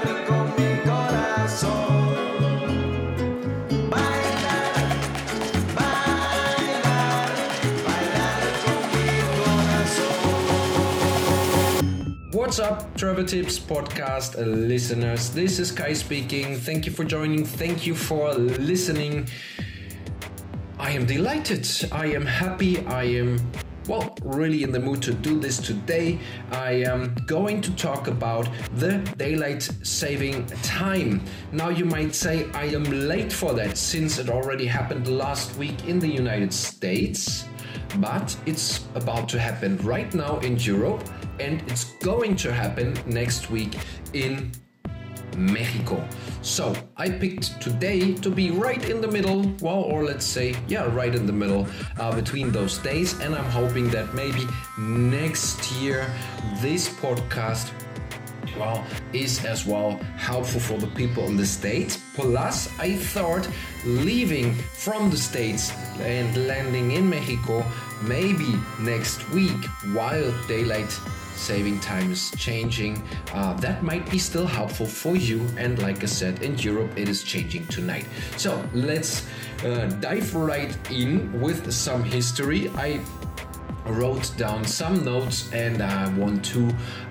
con What's up, Travel Tips podcast listeners? This is Kai speaking. Thank you for joining. Thank you for listening. I am delighted. I am happy. I am, well, really in the mood to do this today. I am going to talk about the daylight saving time. Now, you might say I am late for that since it already happened last week in the United States but it's about to happen right now in Europe and it's going to happen next week in Mexico. So I picked today to be right in the middle, well, or let's say, yeah, right in the middle uh, between those days. And I'm hoping that maybe next year this podcast well is as well helpful for the people in the states plus i thought leaving from the states and landing in mexico maybe next week while daylight saving time is changing uh, that might be still helpful for you. And like i said in europe it is changing tonight. So let's uh, dive right in with some history. I wrote down some notes and I want to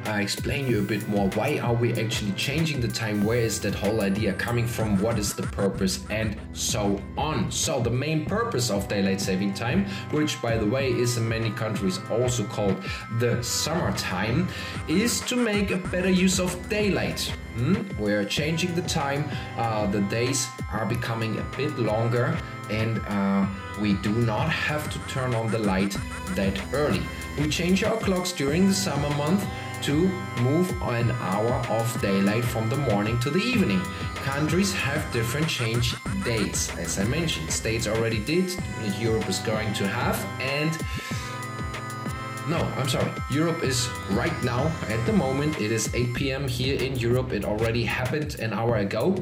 uh, explain you a bit more. Why are we actually changing the time? Where is that whole idea coming from? What is the purpose? And so on. So the main purpose of daylight saving time which by the way is in many countries also called the summertime is to make a better use of daylight. Hmm? we're changing the time. Uh, the days are becoming a bit longer and uh, we do not have to turn on the light that early. We change our clocks during the summer month to move an hour of daylight from the morning to the evening. Countries have different change dates, as I mentioned. States already did, Europe is going to have, and no, I'm sorry. Europe is right now, at the moment, it is 8 p.m. here in Europe. It already happened an hour ago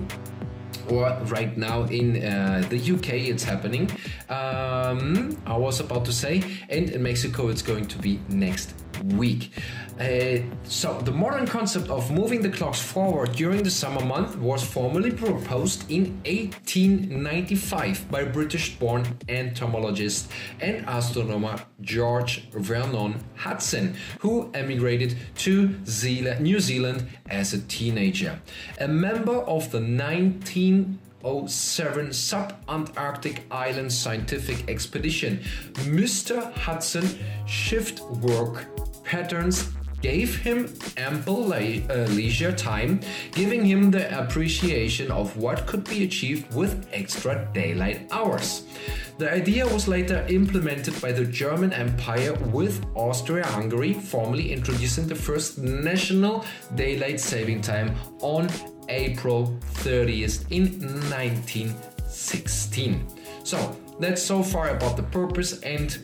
or right now in uh, the UK it's happening. Um, I was about to say, and in Mexico it's going to be next week. Uh, so the modern concept of moving the clocks forward during the summer month was formally proposed in 1895 by British-born entomologist and astronomer George Vernon Hudson, who emigrated to New Zealand as a teenager. A member of the 19 07 sub-Antarctic Island scientific expedition. Mr. Hudson shift work patterns gave him ample le- uh, leisure time, giving him the appreciation of what could be achieved with extra daylight hours. The idea was later implemented by the German Empire with Austria-Hungary formally introducing the first national daylight saving time on April 30th in 1916. So that's so far about the purpose and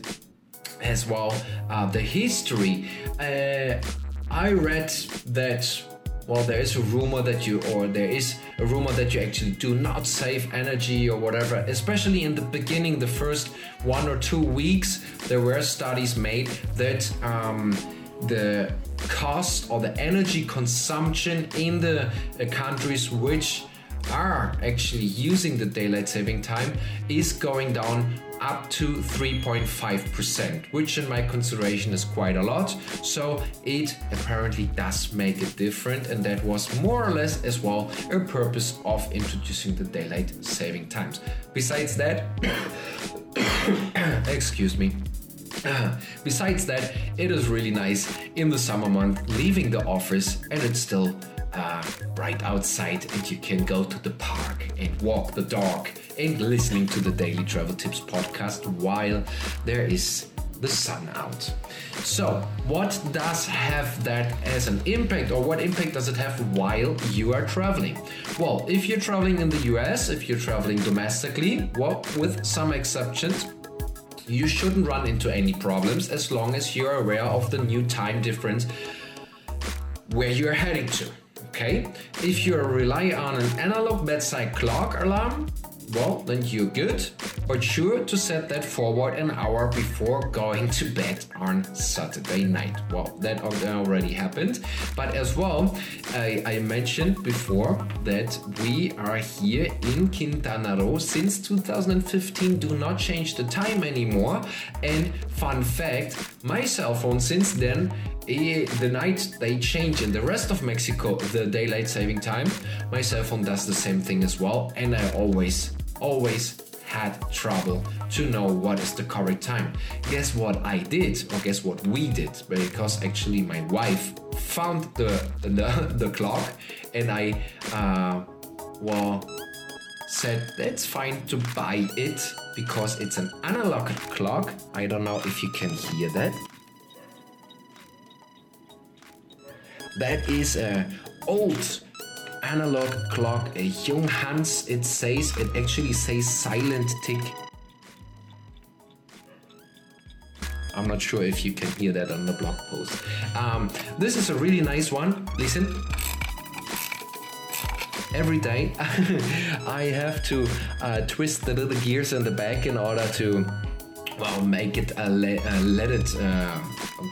as well uh, the history. Uh, I read that well there is a rumor that you or there is a rumor that you actually do not save energy or whatever especially in the beginning the first one or two weeks there were studies made that um, the cost or the energy consumption in the uh, countries which are actually using the daylight saving time is going down up to 3.5%, which in my consideration is quite a lot. So it apparently does make a difference, and that was more or less as well a purpose of introducing the daylight saving times. Besides that, excuse me. Besides that, it is really nice in the summer month leaving the office and it's still uh, bright outside and you can go to the park and walk the dog and listening to the Daily Travel Tips podcast while there is the sun out. So, what does have that as an impact, or what impact does it have while you are traveling? Well, if you're traveling in the US, if you're traveling domestically, well, with some exceptions, you shouldn't run into any problems as long as you're aware of the new time difference where you're heading to. Okay, if you rely on an analog bedside clock alarm, well, then you're good, but sure to set that forward an hour before going to bed on Saturday night. Well, that already happened, but as well, I, I mentioned before that we are here in Quintana Roo since 2015, do not change the time anymore. And fun fact, my cell phone since then eh, the night they change in the rest of Mexico the daylight saving time, my cell phone does the same thing as well, and I always, always had trouble to know what is the correct time. Guess what I did, or guess what we did? Because actually my wife found the the, the clock, and I, uh, well, said that's fine to buy it because it's an analog clock. I don't know if you can hear that. That is a old analog clock, a Junghans. It says it actually says silent tick. I'm not sure if you can hear that on the blog post. Um, this is a really nice one. Listen. Every day I have to uh, twist the little gears in the back in order to well make it uh, le- uh, let it uh,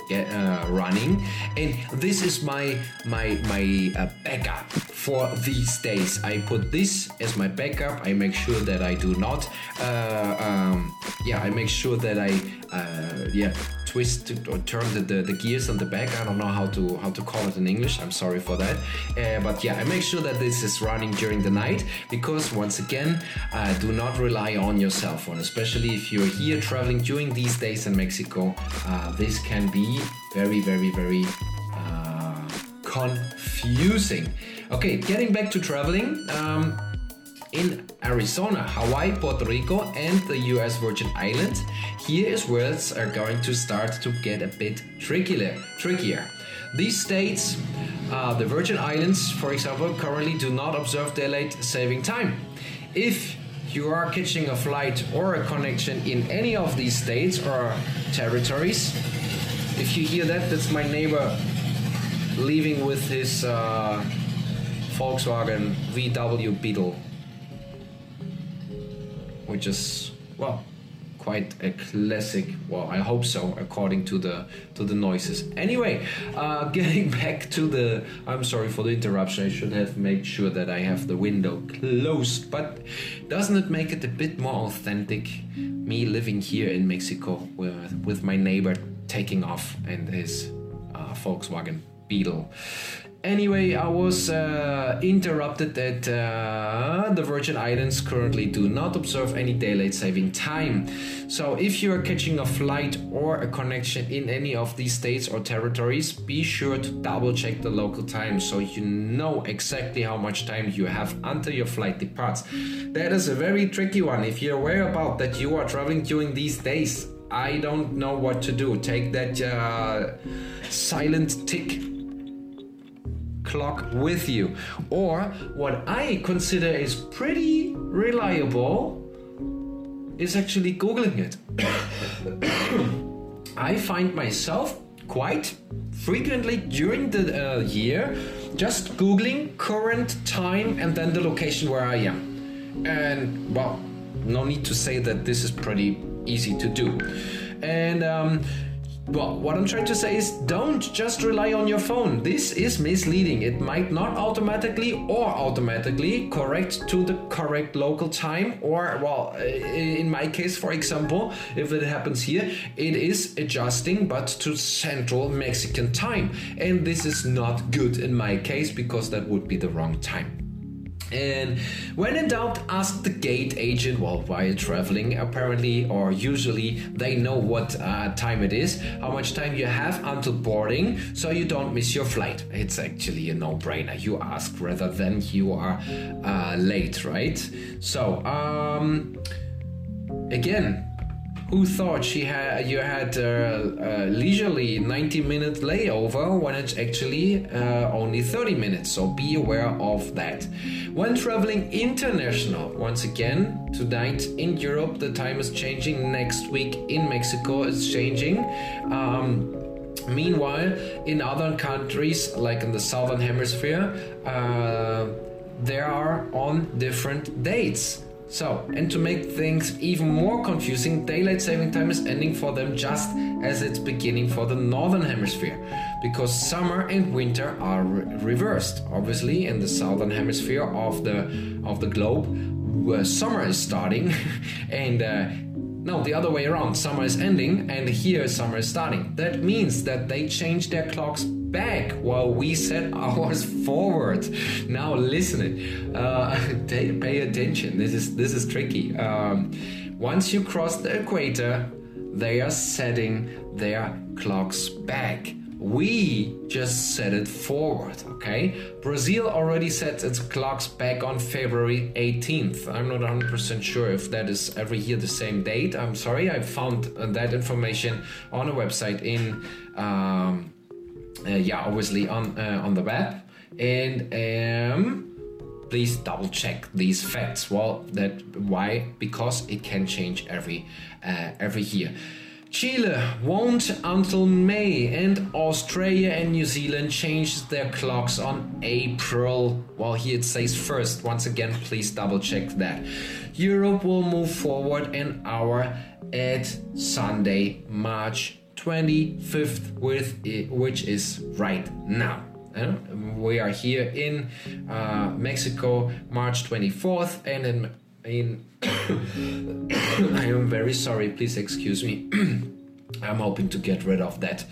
get uh, running and this is my my my uh, backup for these days. I put this as my backup. I make sure that i do not uh, um, yeah i make sure that i uh, yeah twist or turn the, the, the gears on the back. I don't know how to how to call it in english. I'm sorry for that. Uh, but yeah i make sure that this is running during the night because once again uh, do not rely on your cell phone especially if you're here traveling during these days in mexico. Uh, this can be very very very uh, confusing okay getting back to traveling um, in Arizona, Hawaii, Puerto Rico, and the US Virgin Islands. Here is where it's are going to start to get a bit trickier. trickier. These states, uh, the Virgin Islands, for example, currently do not observe daylight saving time. If you are catching a flight or a connection in any of these states or territories, if you hear that, that's my neighbor leaving with his uh, Volkswagen VW Beetle which is well quite a classic well i hope so according to the to the noises. Anyway uh getting back to the i'm sorry for the interruption. I should have made sure that i have the window closed but doesn't it make it a bit more authentic me living here in mexico with with my neighbor taking off and his uh, volkswagen beetle Anyway, I was uh, interrupted that uh, the Virgin Islands currently do not observe any daylight saving time. So, if you are catching a flight or a connection in any of these states or territories, be sure to double check the local time so you know exactly how much time you have until your flight departs. That is a very tricky one. If you're aware about that you are traveling during these days, I don't know what to do. Take that uh, silent tick clock with you. Or what I consider is pretty reliable is actually Googling it. I find myself quite frequently during the uh, year just Googling current time and then the location where I am. And well, no need to say that this is pretty easy to do. And um, well, what I'm trying to say is don't just rely on your phone. This is misleading. It might not automatically or automatically correct to the correct local time, or, well, in my case, for example, if it happens here, it is adjusting but to Central Mexican time. And this is not good in my case because that would be the wrong time. And when in doubt, ask the gate agent. Well, while traveling, apparently or usually, they know what uh, time it is, how much time you have until boarding, so you don't miss your flight. It's actually a no-brainer. You ask rather than you are uh, late, right? So, um, again, who thought she had you had a, a leisurely 90 minute layover when it's actually uh, only 30 minutes? So be aware of that. When traveling international once again tonight in europe the time is changing. Next week in mexico it's changing. Um, Meanwhile, in other countries, like in the southern hemisphere, uh, they are on different dates. So, and to make things even more confusing, daylight saving time is ending for them just as it's beginning for the northern hemisphere, because summer and winter are re- reversed. Obviously, in the southern hemisphere of the of the globe, where summer is starting, and uh, no, the other way around. Summer is ending, and here summer is starting. That means that they change their clocks back while we set ours forward. Now, listen, uh, pay, attention. This is this is tricky. Um, once you cross the equator, they are setting their clocks back. We just set it forward, okay? Brazil already set its clocks back on February 18th. I'm not 100% sure if that is every year the same date. I'm sorry, I found uh, that information on a website in, um, yeah, obviously on uh, on the web. And um, please double check these facts. Well, that why? Because it can change every uh, every year. Chile won't until May, and Australia and New Zealand changed their clocks on April. Well, here it says first. Once again, please double check that. Europe will move forward an hour at Sunday, March 25th, with it, which is right now. Uh, we are here in uh, Mexico, March 24th, and in in I am very sorry. Please excuse me. I'm hoping to get rid of that.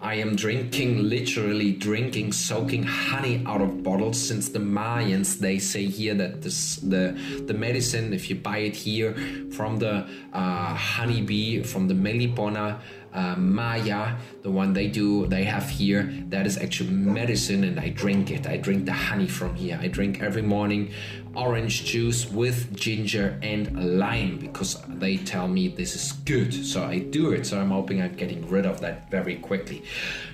I am drinking, literally drinking, soaking honey out of bottles since the Mayans. They say here that this, the the medicine, if you buy it here from the uh, honeybee, from the Melipona uh, Maya, the one they do, they have here, that is actually medicine, and I drink it. I drink the honey from here. I drink every morning orange juice with ginger and lime because they tell me this is good. So I do it. So I'm hoping I'm getting rid of that very quickly.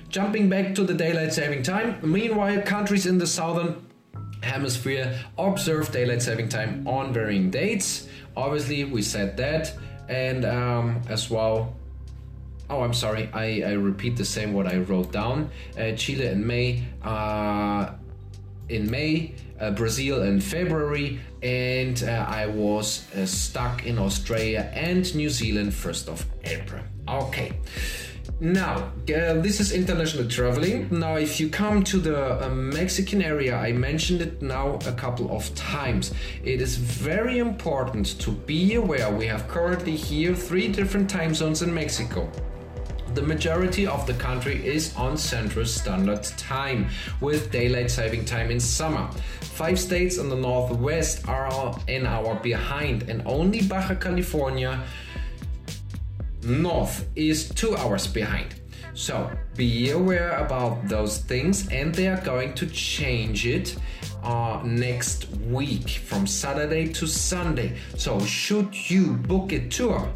Jumping back to the daylight saving time. Meanwhile, countries in the southern hemisphere observe daylight saving time on varying dates. Obviously, we said that, and um, as well. Oh, I'm sorry. I, I repeat the same what I wrote down. Uh, Chile in May. Uh, in May, uh, Brazil in February, and uh, I was uh, stuck in Australia and New Zealand 1st of April. Okay. Now, uh, this is international traveling. Now, if you come to the Mexican area, I mentioned it now a couple of times. It is very important to be aware we have currently here three different time zones in Mexico. The majority of the country is on Central Standard Time with daylight saving time in summer. Five states in the northwest are an hour behind, and only Baja California north is two hours behind. So be aware about those things, and they are going to change it uh, next week from Saturday to Sunday. So, should you book a tour,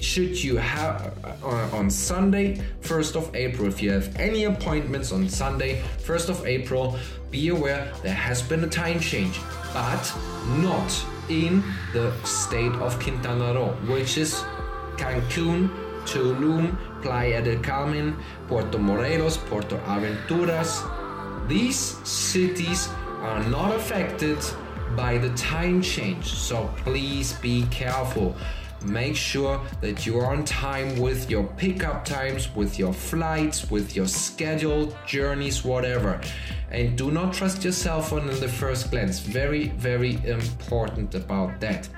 should you have uh, on Sunday, 1st of April, if you have any appointments on Sunday, 1st of April, be aware there has been a time change, but not in the state of Quintana Roo, which is Cancun, Tulum, Playa del Carmen, Puerto Morelos, Puerto Aventuras. These cities are not affected by the time change, so please be careful. Make sure that you are on time with your pickup times, with your flights, with your scheduled journeys, whatever. And do not trust your cell phone in the first glance. Very, very important about that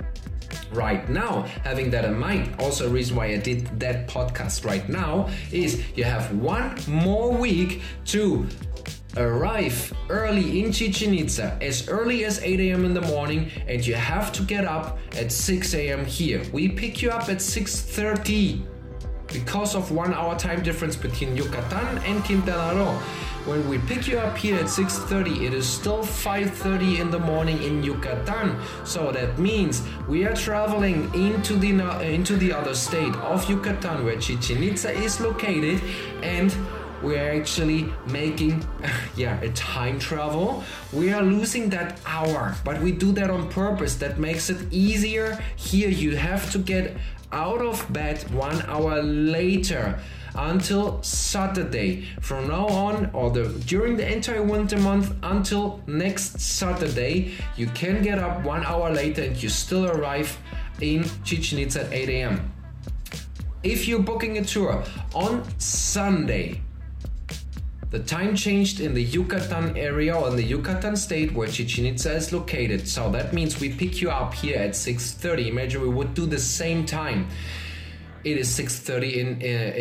right now. Having that in mind, also a reason why I did that podcast right now is you have one more week to arrive early in Chichen Itza as early as 8 a.m. in the morning and you have to get up at 6 a.m. here. We pick you up at 6:30 because of one hour time difference between Yucatan and Quintana Roo. When we pick you up here at 6:30, it is still 5:30 in the morning in Yucatan. So that means we are traveling into the uh, into the other state of Yucatan, where Chichen Itza is located, and we're actually making yeah a time travel we are losing that hour but we do that on purpose that makes it easier here you have to get out of bed one hour later until Saturday. From now on, or the during the entire winter month until next Saturday, you can get up one hour later and you still arrive in Chichen Itza at 8 a.m. If you're booking a tour on Sunday, the time changed in the Yucatan area or in the Yucatan state where Chichen Itza is located. So that means we pick you up here at 6:30. Imagine we would do the same time. It is 6:30 in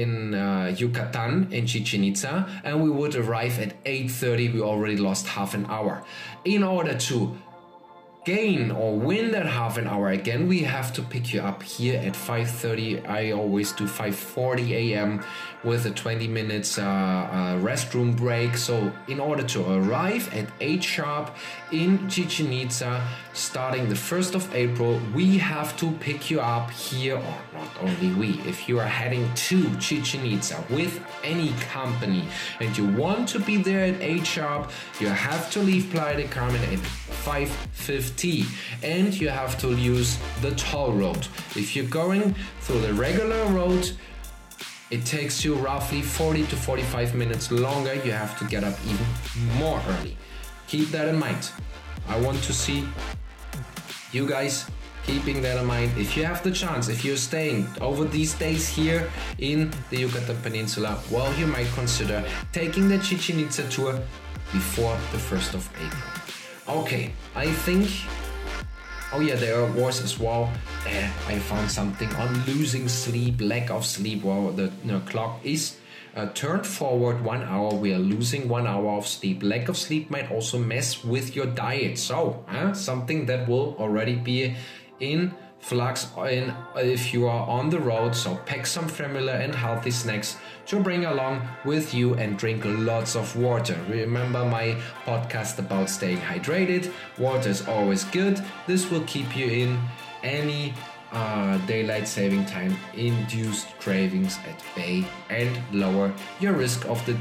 in uh, Yucatan in Chichen Itza, and we would arrive at 8:30. We already lost half an hour. In order to gain or win that half an hour again we have to pick you up here at 5.30 i always do 5.40 a.m with a 20 minutes uh, uh, restroom break. So in order to arrive at 8 sharp in chichen itza starting the 1st of april we have to pick you up here or not only we if you are heading to chichen itza with any company and you want to be there at 8 sharp you have to leave playa de carmen at 5.50 and you have to use the toll road. If you're going through the regular road it takes you roughly 40 to 45 minutes longer. You have to get up even more early. Keep that in mind. I want to see you guys keeping that in mind. If you have the chance if you're staying over these days here in the yucatan peninsula well you might consider taking the chichen itza tour before the 1st of april okay i think Oh yeah, there was as well. Uh, I found something on losing sleep, lack of sleep. Well, the clock is uh, turned forward one hour. We are losing one hour of sleep. Lack of sleep might also mess with your diet. So, something that will already be in flux in if you are on the road. So, pack some familiar and healthy snacks to bring along with you and drink lots of water. Remember my podcast about staying hydrated. Water is always good. This will keep you in any uh, daylight saving time induced cravings at bay and lower your risk of the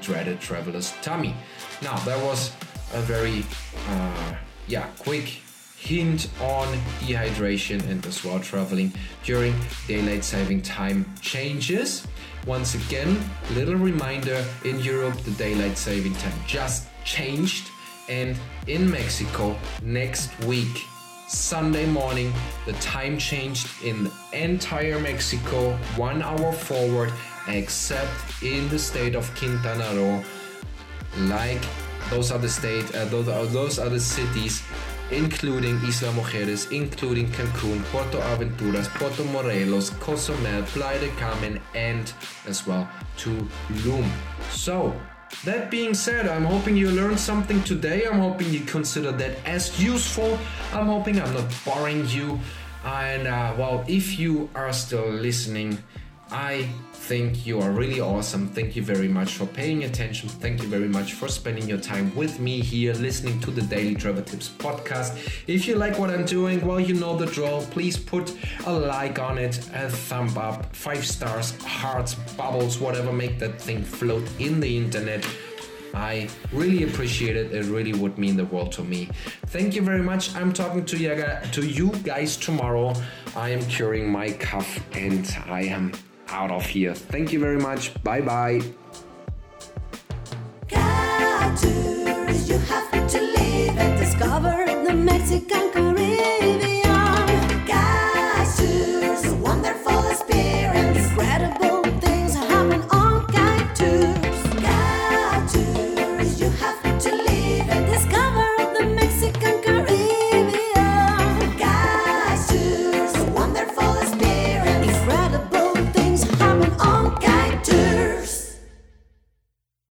dreaded traveler's tummy. Now, that was a very uh, yeah quick hint on dehydration and as well traveling during daylight saving time changes. Once again, little reminder in Europe, the daylight saving time just changed, and in Mexico, next week, Sunday morning, the time changed in entire Mexico, one hour forward, except in the state of Quintana Roo. Like those the state, uh, those, those the cities including Isla Mujeres, including Cancun, Puerto Aventuras, Puerto Morelos, Cozumel, Playa de Carmen, and as well Tulum. So, that being said, I'm hoping you learned something today. I'm hoping you consider that as useful. I'm hoping I'm not boring you. And uh, well, if you are still listening, I think you are really awesome. Thank you very much for paying attention. Thank you very much for spending your time with me here, listening to the Daily Travel Tips podcast. If you like what I'm doing, well, you know the drill. Please put a like on it, a thumb up, five stars, hearts, bubbles, whatever, make that thing float in the internet. I really appreciate it. It really would mean the world to me. Thank you very much. I'm talking to you, to you guys tomorrow. I am curing my cough and I am out of here. Thank you very much. Bye bye. Discover the Mexican